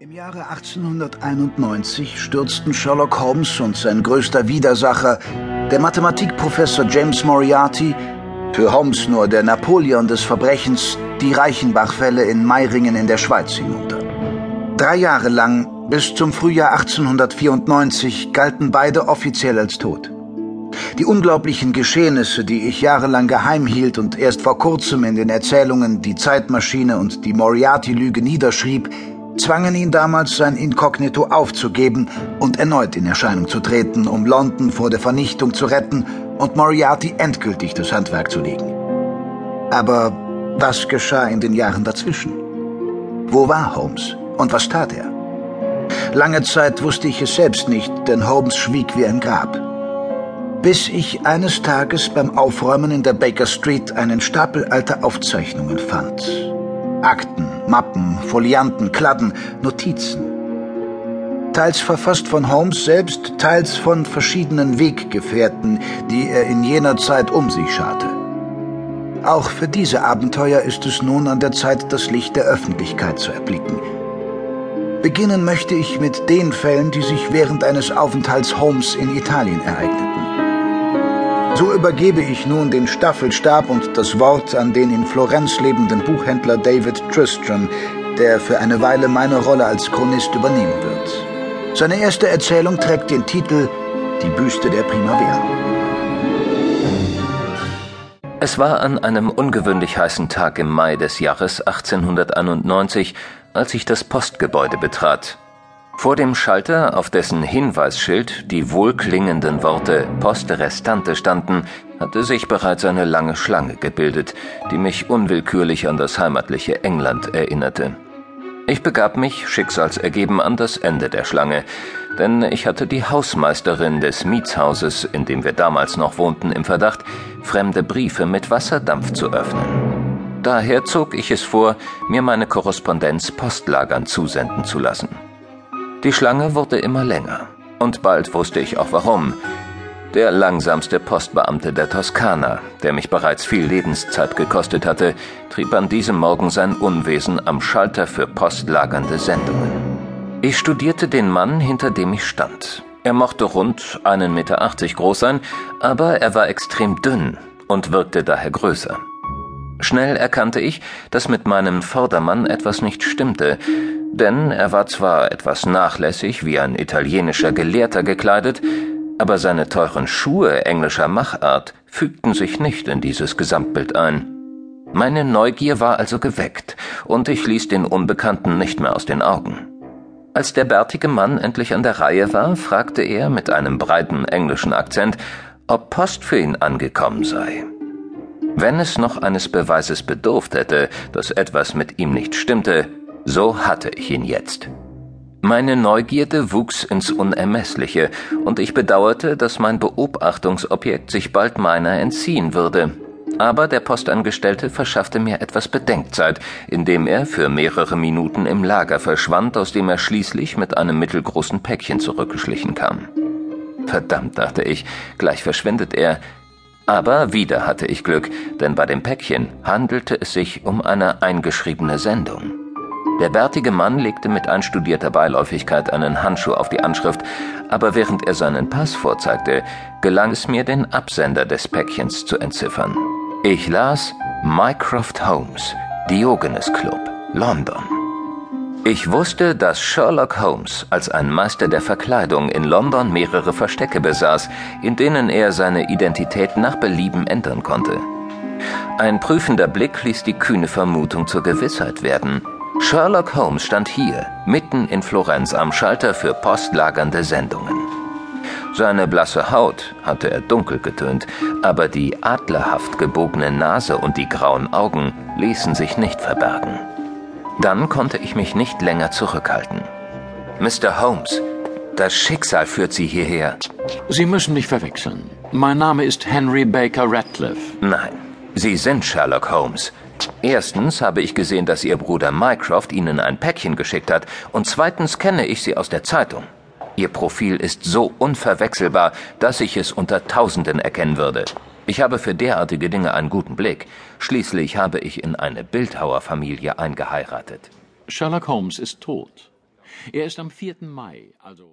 Im Jahre 1891 stürzten Sherlock Holmes und sein größter Widersacher, der Mathematikprofessor James Moriarty, für Holmes nur der Napoleon des Verbrechens, die Reichenbachfälle in Meiringen in der Schweiz hinunter. Drei Jahre lang, bis zum Frühjahr 1894, galten beide offiziell als tot. Die unglaublichen Geschehnisse, die ich jahrelang geheim hielt und erst vor kurzem in den Erzählungen Die Zeitmaschine und die Moriarty-Lüge niederschrieb, zwangen ihn damals sein Inkognito aufzugeben und erneut in Erscheinung zu treten, um London vor der Vernichtung zu retten und Moriarty endgültig das Handwerk zu legen. Aber was geschah in den Jahren dazwischen? Wo war Holmes und was tat er? Lange Zeit wusste ich es selbst nicht, denn Holmes schwieg wie ein Grab. Bis ich eines Tages beim Aufräumen in der Baker Street einen Stapel alter Aufzeichnungen fand. Akten, Mappen, Folianten, Kladden, Notizen. Teils verfasst von Holmes selbst, teils von verschiedenen Weggefährten, die er in jener Zeit um sich scharte. Auch für diese Abenteuer ist es nun an der Zeit, das Licht der Öffentlichkeit zu erblicken. Beginnen möchte ich mit den Fällen, die sich während eines Aufenthalts Holmes in Italien ereigneten. So übergebe ich nun den Staffelstab und das Wort an den in Florenz lebenden Buchhändler David Tristram, der für eine Weile meine Rolle als Chronist übernehmen wird. Seine erste Erzählung trägt den Titel Die Büste der Primavera. Es war an einem ungewöhnlich heißen Tag im Mai des Jahres 1891, als ich das Postgebäude betrat. Vor dem Schalter, auf dessen Hinweisschild die wohlklingenden Worte Poste Restante standen, hatte sich bereits eine lange Schlange gebildet, die mich unwillkürlich an das heimatliche England erinnerte. Ich begab mich, schicksalsergeben, an das Ende der Schlange, denn ich hatte die Hausmeisterin des Mietshauses, in dem wir damals noch wohnten, im Verdacht, fremde Briefe mit Wasserdampf zu öffnen. Daher zog ich es vor, mir meine Korrespondenz postlagern zusenden zu lassen. Die Schlange wurde immer länger. Und bald wusste ich auch warum. Der langsamste Postbeamte der Toskana, der mich bereits viel Lebenszeit gekostet hatte, trieb an diesem Morgen sein Unwesen am Schalter für postlagernde Sendungen. Ich studierte den Mann, hinter dem ich stand. Er mochte rund einen Meter achtzig groß sein, aber er war extrem dünn und wirkte daher größer. Schnell erkannte ich, dass mit meinem Vordermann etwas nicht stimmte, denn er war zwar etwas nachlässig wie ein italienischer Gelehrter gekleidet, aber seine teuren Schuhe englischer Machart fügten sich nicht in dieses Gesamtbild ein. Meine Neugier war also geweckt, und ich ließ den Unbekannten nicht mehr aus den Augen. Als der bärtige Mann endlich an der Reihe war, fragte er mit einem breiten englischen Akzent, ob Post für ihn angekommen sei. Wenn es noch eines Beweises bedurft hätte, dass etwas mit ihm nicht stimmte, so hatte ich ihn jetzt. Meine Neugierde wuchs ins Unermessliche, und ich bedauerte, dass mein Beobachtungsobjekt sich bald meiner entziehen würde. Aber der Postangestellte verschaffte mir etwas Bedenkzeit, indem er für mehrere Minuten im Lager verschwand, aus dem er schließlich mit einem mittelgroßen Päckchen zurückgeschlichen kam. Verdammt, dachte ich, gleich verschwindet er. Aber wieder hatte ich Glück, denn bei dem Päckchen handelte es sich um eine eingeschriebene Sendung. Der bärtige Mann legte mit einstudierter Beiläufigkeit einen Handschuh auf die Anschrift, aber während er seinen Pass vorzeigte, gelang es mir, den Absender des Päckchens zu entziffern. Ich las Mycroft Holmes, Diogenes Club, London. Ich wusste, dass Sherlock Holmes als ein Meister der Verkleidung in London mehrere Verstecke besaß, in denen er seine Identität nach Belieben ändern konnte. Ein prüfender Blick ließ die kühne Vermutung zur Gewissheit werden. Sherlock Holmes stand hier, mitten in Florenz am Schalter für postlagernde Sendungen. Seine blasse Haut hatte er dunkel getönt, aber die adlerhaft gebogene Nase und die grauen Augen ließen sich nicht verbergen. Dann konnte ich mich nicht länger zurückhalten. Mr. Holmes, das Schicksal führt Sie hierher. Sie müssen mich verwechseln. Mein Name ist Henry Baker Ratcliffe. Nein, Sie sind Sherlock Holmes. Erstens habe ich gesehen, dass Ihr Bruder Mycroft Ihnen ein Päckchen geschickt hat, und zweitens kenne ich Sie aus der Zeitung. Ihr Profil ist so unverwechselbar, dass ich es unter Tausenden erkennen würde. Ich habe für derartige Dinge einen guten Blick. Schließlich habe ich in eine Bildhauerfamilie eingeheiratet. Sherlock Holmes ist tot. Er ist am 4. Mai, also